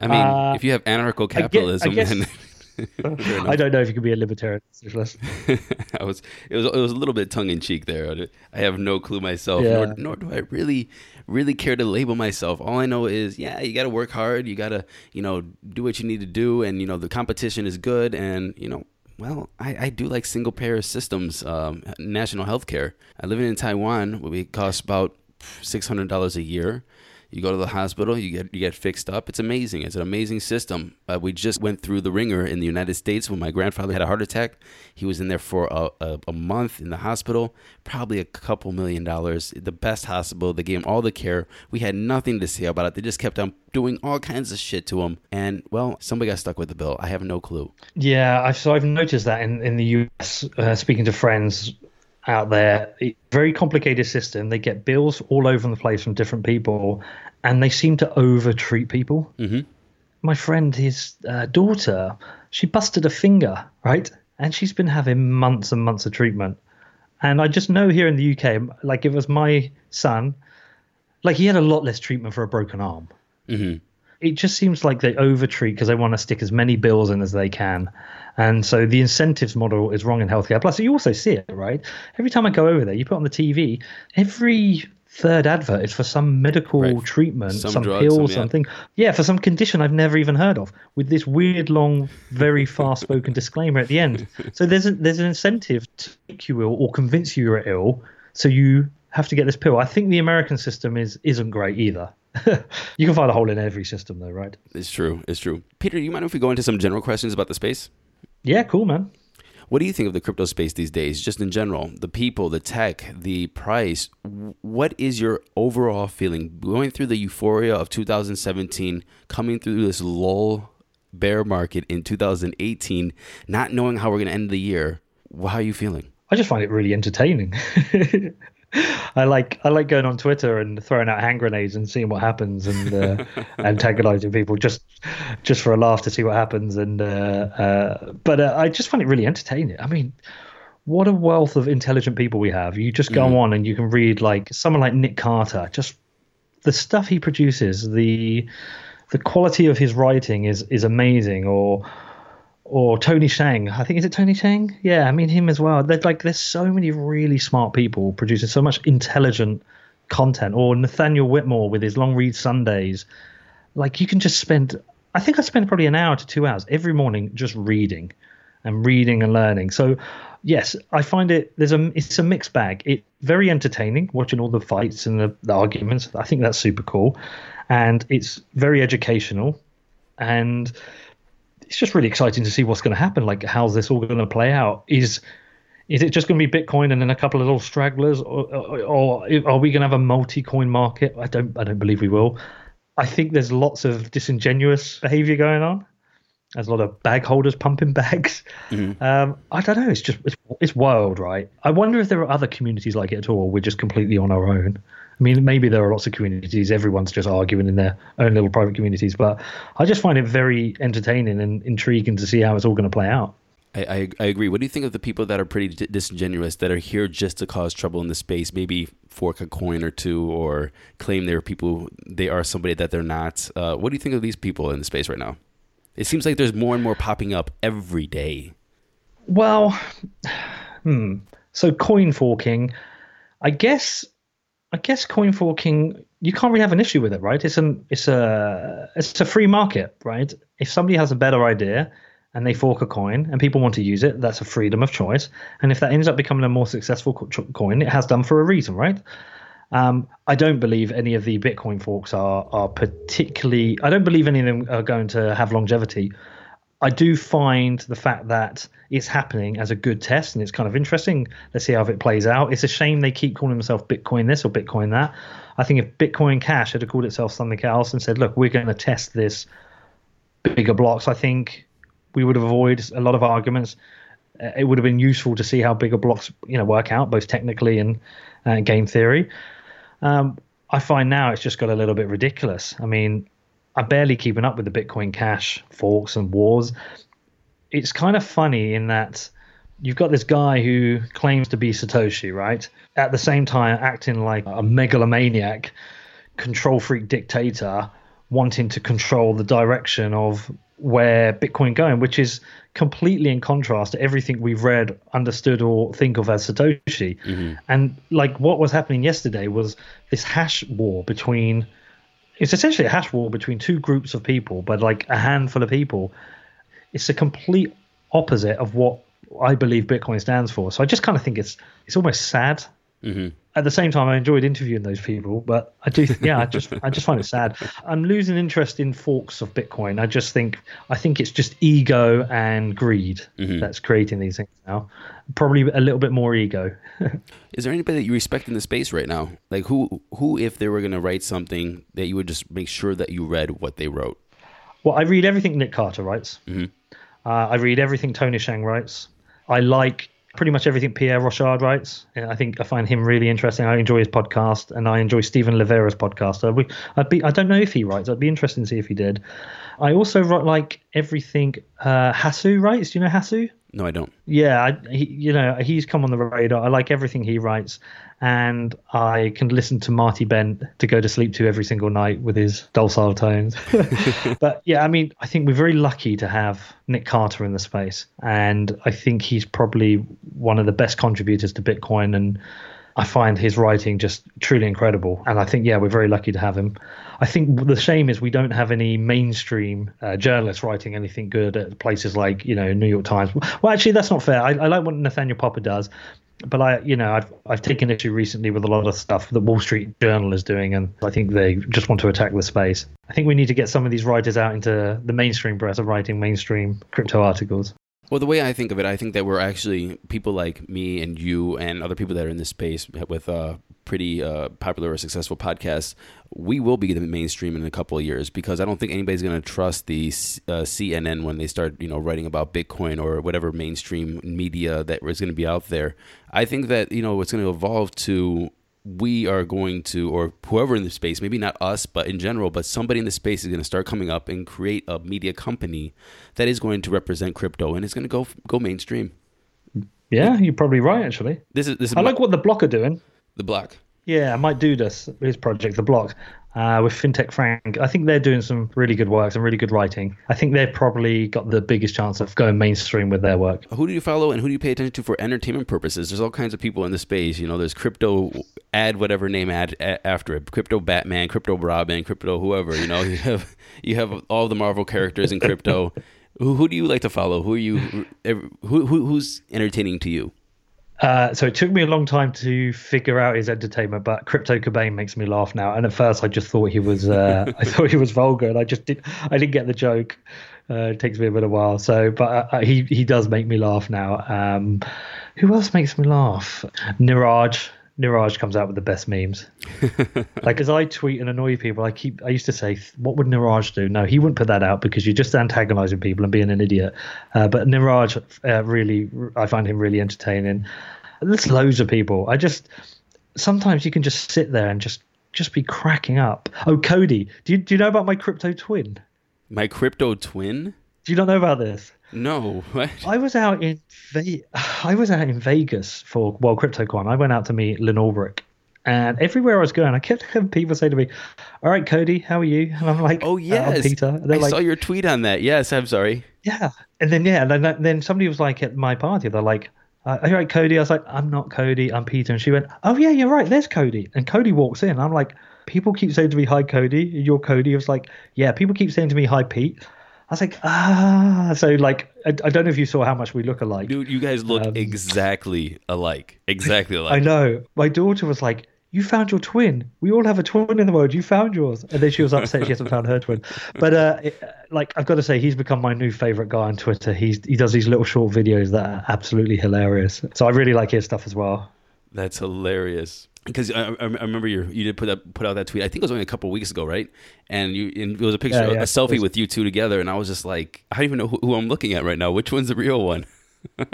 I mean, Uh, if you have anarcho I get- I capitalism, guess- then. I don't know if you can be a libertarian socialist. I was it was it was a little bit tongue in cheek there. I have no clue myself, Yeah. nor, nor do I really really care to label myself. All I know is, yeah, you got to work hard. You got to you know do what you need to do, and you know the competition is good, and you know. Well, I, I do like single payer systems, um, national health care. I live in Taiwan, where it costs about six hundred dollars a year. You go to the hospital, you get you get fixed up. It's amazing. It's an amazing system. Uh, we just went through the ringer in the United States when my grandfather had a heart attack. He was in there for a, a, a month in the hospital, probably a couple million dollars. The best hospital. They gave him all the care. We had nothing to say about it. They just kept on doing all kinds of shit to him. And well, somebody got stuck with the bill. I have no clue. Yeah, I've, so I've noticed that in, in the US, uh, speaking to friends out there, very complicated system. They get bills all over the place from different people, and they seem to over treat people. Mm-hmm. My friend, his uh, daughter, she busted a finger, right? And she's been having months and months of treatment. And I just know here in the UK, like it was my son, like he had a lot less treatment for a broken arm. Mm-hmm. It just seems like they overtreat because they want to stick as many bills in as they can. And so the incentives model is wrong in healthcare. Plus, you also see it, right? Every time I go over there, you put on the TV, every third advert is for some medical Right. treatment, Some some, drug, pill, some- yeah. something. Yeah, for some condition I've never even heard of, with this weird, long, very fast-spoken disclaimer at the end. So there's a, there's an incentive to make you ill or convince you you're ill, so you have to get this pill. I think the American system is isn't great either. you can find a hole in every system, though, right? It's true. It's true. Peter, you mind if we go into some general questions about the space? Yeah, cool, man. What do you think of the crypto space these days, just in general? The people, the tech, the price. What is your overall feeling going through the euphoria of 2017, coming through this lull bear market in 2018, not knowing how we're going to end the year? How are you feeling? I just find it really entertaining. I like I like going on Twitter and throwing out hand grenades and seeing what happens and uh, antagonizing people just just for a laugh to see what happens and uh, uh, but uh, I just find it really entertaining. I mean, what a wealth of intelligent people we have. You just go on and you can read like someone like Nick Carter, just the stuff he produces, the the quality of his writing is is amazing or or Tony Sheng. I think is it Tony Sheng? Yeah, I mean him as well. There's like there's so many really smart people producing so much intelligent content. Or Nathaniel Whittemore with his long read Sundays. Like you can just spend. I think I spend probably an hour to two hours every morning just reading, and reading and learning. So yes, I find it there's a it's a mixed bag. It very entertaining watching all the fights and the, the arguments. I think that's super cool, and it's very educational, and it's just really exciting to see what's going to happen. Like, how's this all going to play out? Is is it just going to be Bitcoin and then a couple of little stragglers, or, or, or are we going to have a multi-coin market? I don't, I don't believe we will. I think there's lots of disingenuous behavior going on. There's a lot of bag holders pumping bags. Um, I don't know. It's just it's, it's wild, right? I wonder if there are other communities like it at all. Or we're just completely on our own. I mean, maybe there are lots of communities. Everyone's just arguing in their own little private communities. But I just find it very entertaining and intriguing to see how it's all going to play out. I, I, I agree. What do you think of the people that are pretty di- disingenuous, that are here just to cause trouble in the space, maybe fork a coin or two, or claim they're people, they are somebody that they're not? Uh, what do you think of these people in the space right now? It seems like there's more and more popping up every day. Well, hmm. So coin forking, I guess. I guess coin forking, you can't really have an issue with it, right? It's an it's a it's a free market, right? If somebody has a better idea and they fork a coin and people want to use it, that's a freedom of choice. And if that ends up becoming a more successful coin, it has done for a reason, right? Um, I don't believe any of the Bitcoin forks are are particularly. I don't believe any of them are going to have longevity. I do find the fact that it's happening as a good test, and it's kind of interesting. Let's see how it plays out. It's a shame they keep calling themselves Bitcoin this or Bitcoin that. I think if Bitcoin Cash had called itself something else and said, "Look, we're going to test this bigger blocks," I think we would have avoided a lot of arguments. It would have been useful to see how bigger blocks, you know, work out both technically and uh, game theory. Um, I find now it's just got a little bit ridiculous. I mean, I'm barely keeping up with the Bitcoin Cash forks and wars. It's kind of funny in that you've got this guy who claims to be Satoshi, right? At the same time, acting like a megalomaniac, control freak dictator, wanting to control the direction of where Bitcoin going, which is completely in contrast to everything we've read, understood, or think of as Satoshi. Mm-hmm. And like what was happening yesterday was this hash war between it's essentially a hash war between two groups of people, but like a handful of people. It's a complete opposite of what I believe Bitcoin stands for. So I just kind of think it's it's almost sad. Mm-hmm. At the same time, I enjoyed interviewing those people, but I do, yeah, I just, I just find it sad. I'm losing interest in forks of Bitcoin. I just think, I think it's just ego and greed that's creating these things now. Probably a little bit more ego. Is there anybody that you respect in the space right now? Like who who if they were going to write something that you would just make sure that you read what they wrote? Well, I read everything Nick Carter writes. Uh, I read everything Tony Sheng writes. I like pretty much everything Pierre Rochard writes. I think I find him really interesting. I enjoy his podcast, and I enjoy Stephen Livera's podcast. I'd be, I'd be, I don't know if he writes. I'd be interested to see if he did. I also write like everything uh, Hasu writes. Do you know Hasu? No, I don't. Yeah, I, he, you know, he's come on the radar. I like everything he writes, and I can listen to Marty Bent to go to sleep to every single night with his docile tones. but yeah, I mean, I think we're very lucky to have Nick Carter in the space, and I think he's probably one of the best contributors to Bitcoin and. I find his writing just truly incredible, and I think yeah, we're very lucky to have him. I think the shame is we don't have any mainstream uh, journalists writing anything good at places like you know New York Times. Well, actually, that's not fair. I, I like what Nathaniel Popper does, but I you know I've I've taken issue recently with a lot of stuff that Wall Street Journal is doing, and I think they just want to attack the space. I think we need to get some of these writers out into the mainstream press of writing mainstream crypto articles. Well, the way I think of it, I think that we're actually people like me and you and other people that are in this space with uh, pretty uh, popular or successful podcasts. We will be the mainstream in a couple of years because I don't think anybody's going to trust the uh, CNN when they start, you know, writing about Bitcoin or whatever mainstream media that is going to be out there. I think that you know it's going to evolve to we are going to, or whoever in the space, maybe not us, but in general, but somebody in the space is going to start coming up and create a media company that is going to represent crypto and it's going to go go mainstream. Yeah, you're probably right. Actually, This is this is I my- like what the Block are doing. the block. Yeah, I might do this his project, the Block, uh, with FinTech Frank. I think they're doing some really good work, some really good writing. I think they've probably got the biggest chance of going mainstream with their work. Who do you follow and who do you pay attention to for entertainment purposes? There's all kinds of people in the space. You know, there's crypto add whatever name add a- after it. Crypto Batman, crypto Robin, crypto whoever. You know, you have you have all the Marvel characters in crypto. who, who do you like to follow? Who are you? Who, who who's entertaining to you? Uh, so it took me a long time to figure out his entertainment, but Crypto Cobain makes me laugh now. And at first, I just thought he was, uh, I thought he was vulgar, and I just did, I didn't get the joke. Uh, it takes me a bit of while. So, but uh, he he does make me laugh now. Um, who else makes me laugh? Niraj. Niraj comes out with the best memes. like as I tweet and annoy people, I keep I used to say, "What would Niraj do?" No, he wouldn't put that out because you're just antagonizing people and being an idiot. Uh, but Niraj, uh, really, I find him really entertaining. There's loads of people. I just sometimes you can just sit there and just just be cracking up. Oh, Cody, do you do you know about my crypto twin? My crypto twin? Do you not know about this? No. What? I was out in Ve- I was out in Vegas for World CryptoCon. I went out to meet Lyn Ulbricht. And everywhere I was going, I kept having people say to me, "All right, Cody, how are you?" And I'm like, Oh "Uh, yes, Peter." And I like, saw your tweet on that. Yes, I'm sorry. "Yeah." And then yeah, then then somebody was like at my party, they're like, uh, "All right, Cody." I was like, "I'm not Cody, I'm Peter." And she went, "Oh yeah, you're right. There's Cody." And Cody walks in. I'm like, "People keep saying to me, hi, Cody. You're Cody." I was like, "Yeah." People keep saying to me, hi, Pete. I was like, ah. So like, I, I don't know if you saw how much we look alike. Dude, you guys look exactly alike. Exactly alike. Um, I know. My daughter was like, "You found your twin. We all have a twin in the world. You found yours." And then she was upset she hasn't found her twin. But uh, it, like I've got to say, he's become my new favorite guy on Twitter. He's he does these little short videos that are absolutely hilarious. So I really like his stuff as well. That's hilarious. Because I, I remember you you did put up put out that tweet. I think it was only a couple weeks ago, right? And you and it was a picture, Yeah, yeah. a selfie was- with you two together, and I was just like, I don't even know who, who I'm looking at right now. Which one's the real one?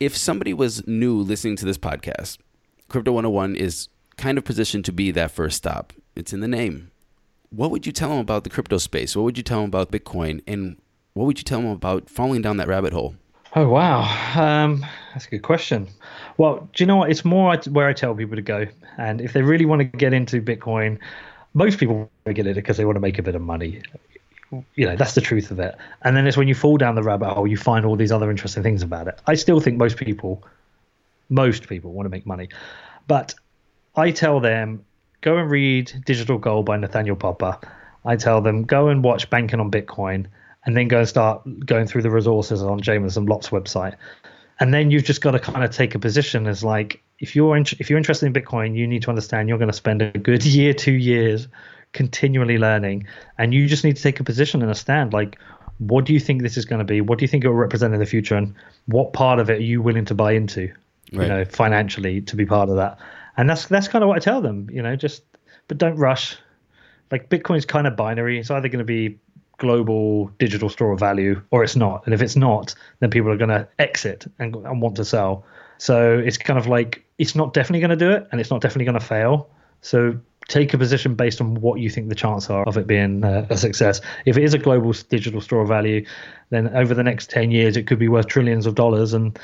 if somebody was new listening to this podcast, Crypto 101 is kind of positioned to be that first stop. It's in the name. What would you tell them about the crypto space? What would you tell them about Bitcoin? And what would you tell them about falling down that rabbit hole? Oh wow, um, that's a good question. Well, do you know what? It's more where I tell people to go, and if they really want to get into Bitcoin, most people get it because they want to make a bit of money. You know, that's the truth of it. And then it's when you fall down the rabbit hole, you find all these other interesting things about it. I still think most people, most people want to make money, but I tell them go and read Digital Gold by Nathaniel Popper. I tell them go and watch Banking on Bitcoin, and then go and start going through the resources on Jameson Lopp's website. and then you've just got to kind of take a position as like if you're in, if you're interested in Bitcoin, you need to understand you're going to spend a good year, two years continually learning, and you just need to take a position and a stand. Like, what do you think this is going to be? What do you think it will represent in the future, and what part of it are you willing to buy into? Right. You know, financially to be part of that, and that's that's kind of what I tell them. You know, just but don't rush. Like Bitcoin's kind of binary. It's either going to be global digital store of value or it's not. And if it's not, then people are going to exit and, and want to sell. So it's kind of like it's not definitely going to do it and it's not definitely going to fail. So take a position based on what you think the chances are of it being uh, a success. If it is a global digital store of value, then over the next 10 years, it could be worth trillions of dollars. And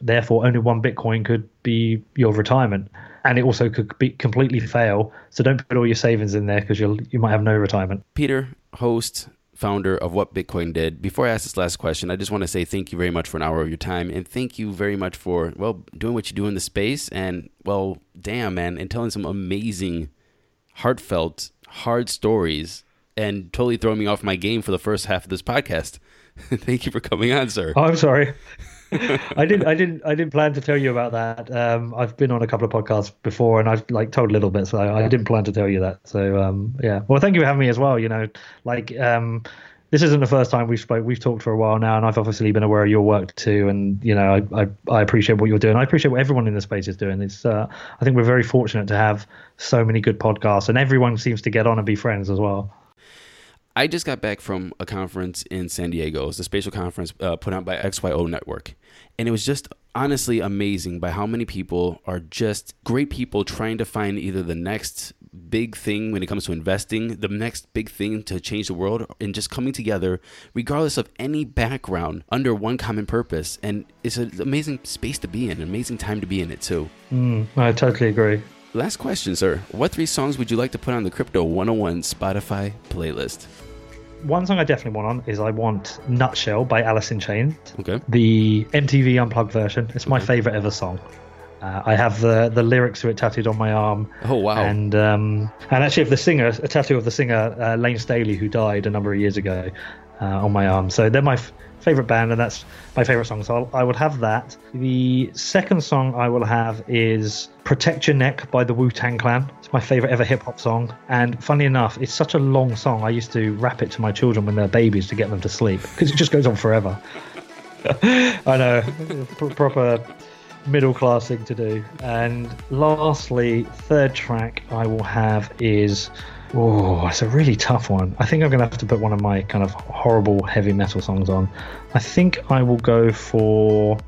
therefore, only one Bitcoin could be your retirement. And it also could be completely fail. So don't put all your savings in there because you'll you might have no retirement. Peter, host, founder of What Bitcoin Did. Before I ask this last question, I just want to say thank you very much for an hour of your time and thank you very much for, well, doing what you do in the space and, well, damn, man, and telling some amazing, heartfelt, hard stories and totally throwing me off my game for the first half of this podcast. thank you for coming on, sir. Oh, I'm sorry. I didn't, I didn't, I didn't plan to tell you about that. Um, I've been on a couple of podcasts before, and I've like told a little bit, so I, I didn't plan to tell you that. So um, yeah, well, thank you for having me as well. You know, like um, this isn't the first time we've spoke. We've talked for a while now, and I've obviously been aware of your work too. And you know, I, I, I appreciate what you're doing. I appreciate what everyone in the space is doing. It's, uh, I think we're very fortunate to have so many good podcasts, and everyone seems to get on and be friends as well. I just got back from a conference in San Diego. It's a spatial conference uh, put on by XYO Network. And it was just honestly amazing by how many people are just great people trying to find either the next big thing when it comes to investing, the next big thing to change the world, and just coming together, regardless of any background, under one common purpose. And it's an amazing space to be in, an amazing time to be in it, too. Mm, I totally agree. Last question, sir. What three songs would you like to put on the Crypto 101 Spotify playlist? One song I definitely want on is I want Nutshell by Alice in Chains. Okay. The MTV Unplugged version. It's my favorite ever song. Uh, I have the the lyrics to it tattooed on my arm. Oh, wow. And um, and actually, of the singer, a tattoo of the singer uh, Layne Staley, who died a number of years ago, uh, on my arm. So they're my f- favorite band, and that's my favorite song. So I'll, I would have that. The second song I will have is "Protect Your Neck" by the Wu Tang Clan. It's my favorite ever hip hop song. And funny enough, it's such a long song. I used to rap it to my children when they're babies to get them to sleep because it just goes on forever. I know, proper middle class thing to do. And lastly, third track I will have is oh, it's a really tough one. I think I'm gonna have to put one of my kind of horrible heavy metal songs on. I think I will go for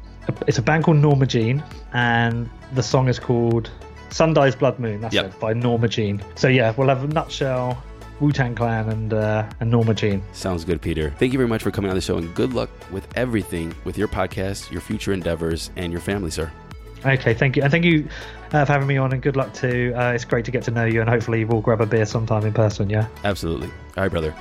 it's a band called Norma Jean, and the song is called Sundial's Blood Moon. That's Yep. it by Norma Jean. So yeah, we'll have a nutshell. Wu Tang Clan and uh, and Norma Jean. Sounds good, Peter. Thank you very much for coming on the show and good luck with everything with your podcast, your future endeavors, and your family, sir. Okay, thank you, and thank you uh, for having me on, and good luck too. Uh, it's great to get to know you, and hopefully we'll grab a beer sometime in person. Yeah. Absolutely. All right, brother.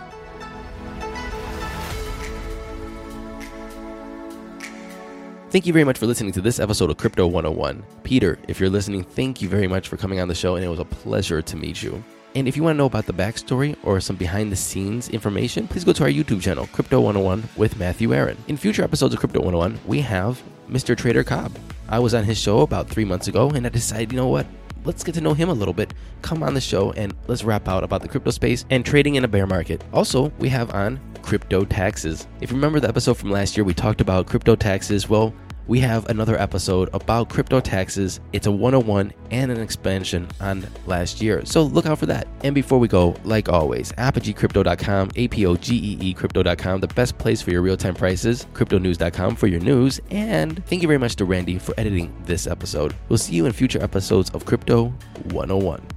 Thank you very much for listening to this episode of Crypto 101. Peter, if you're listening, thank you very much for coming on the show, and it was a pleasure to meet you. And if you want to know about the backstory or some behind the scenes information, please go to our YouTube channel, Crypto 101 with Matthew Aaron. In future episodes of Crypto 101, we have Mr. Trader Cobb. I was on his show about three months ago, and I decided, you know what? Let's get to know him a little bit. Come on the show and let's rap out about the crypto space and trading in a bear market. Also, we have on crypto taxes. If you remember the episode from last year, we talked about crypto taxes. Well, we have another episode about crypto taxes. It's a 101 and an expansion on last year. So look out for that. And before we go, like always, apogeecrypto.com, A P O G E E crypto.com, the best place for your real time prices, cryptonews.com for your news. And thank you very much to Randy for editing this episode. We'll see you in future episodes of Crypto 101.